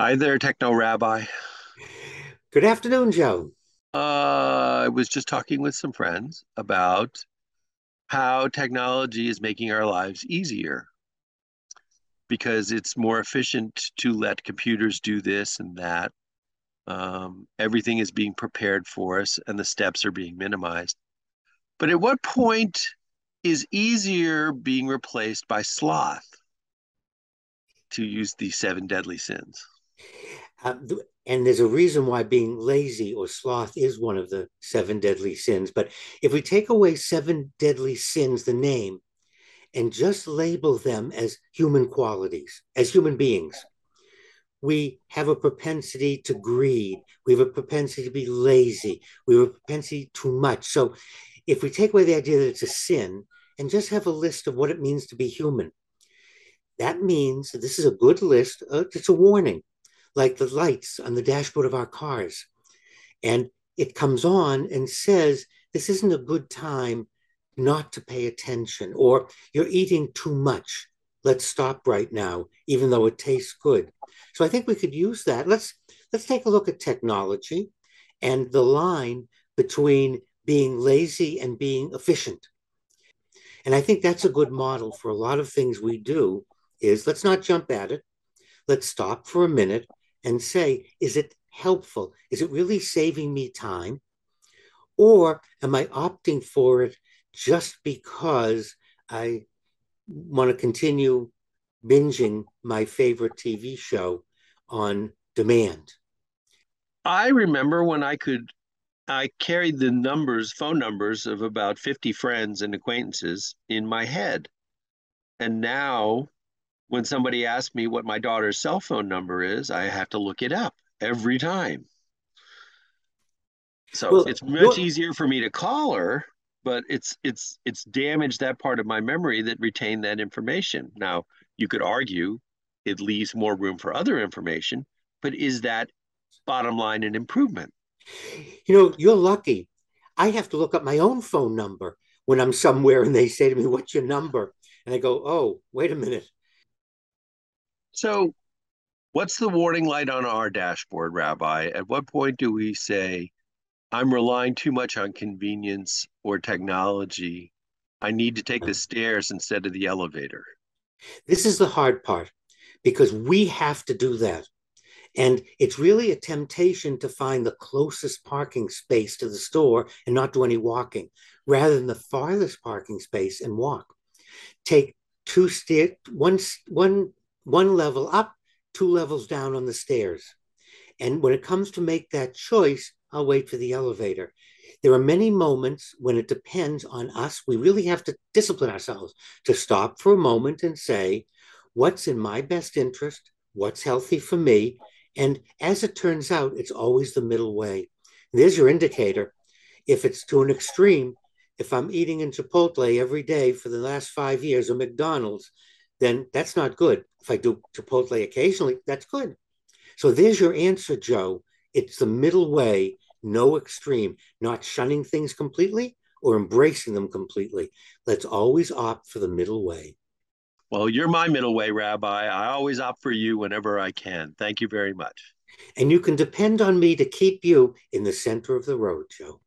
Hi there, Techno Rabbi. Good afternoon, Joe. Uh, I was just talking with some friends about how technology is making our lives easier because it's more efficient to let computers do this and that. Um, everything is being prepared for us and the steps are being minimized. But at what point is easier being replaced by sloth? To use the seven deadly sins. Uh, and there's a reason why being lazy or sloth is one of the seven deadly sins. But if we take away seven deadly sins, the name, and just label them as human qualities, as human beings, we have a propensity to greed. We have a propensity to be lazy. We have a propensity too much. So if we take away the idea that it's a sin and just have a list of what it means to be human, that means this is a good list. Uh, it's a warning like the lights on the dashboard of our cars. And it comes on and says, this isn't a good time not to pay attention, or you're eating too much. Let's stop right now, even though it tastes good. So I think we could use that. Let's let's take a look at technology and the line between being lazy and being efficient. And I think that's a good model for a lot of things we do is let's not jump at it. Let's stop for a minute and say, is it helpful? Is it really saving me time? Or am I opting for it just because I want to continue binging my favorite TV show on demand? I remember when I could, I carried the numbers, phone numbers of about 50 friends and acquaintances in my head. And now when somebody asks me what my daughter's cell phone number is, I have to look it up every time. So well, it's much well, easier for me to call her, but it's it's it's damaged that part of my memory that retained that information. Now, you could argue it leaves more room for other information, but is that bottom line an improvement? You know, you're lucky. I have to look up my own phone number when I'm somewhere and they say to me, What's your number? And I go, Oh, wait a minute. So, what's the warning light on our dashboard, Rabbi? At what point do we say, I'm relying too much on convenience or technology? I need to take the mm. stairs instead of the elevator. This is the hard part because we have to do that. And it's really a temptation to find the closest parking space to the store and not do any walking, rather than the farthest parking space and walk. Take two stairs, one, one one level up, two levels down on the stairs. And when it comes to make that choice, I'll wait for the elevator. There are many moments when it depends on us. We really have to discipline ourselves to stop for a moment and say, what's in my best interest? What's healthy for me? And as it turns out, it's always the middle way. There's your indicator. If it's to an extreme, if I'm eating in Chipotle every day for the last five years or McDonald's, then that's not good. If I do Chipotle occasionally, that's good. So there's your answer, Joe. It's the middle way, no extreme, not shunning things completely or embracing them completely. Let's always opt for the middle way. Well, you're my middle way, Rabbi. I always opt for you whenever I can. Thank you very much. And you can depend on me to keep you in the center of the road, Joe.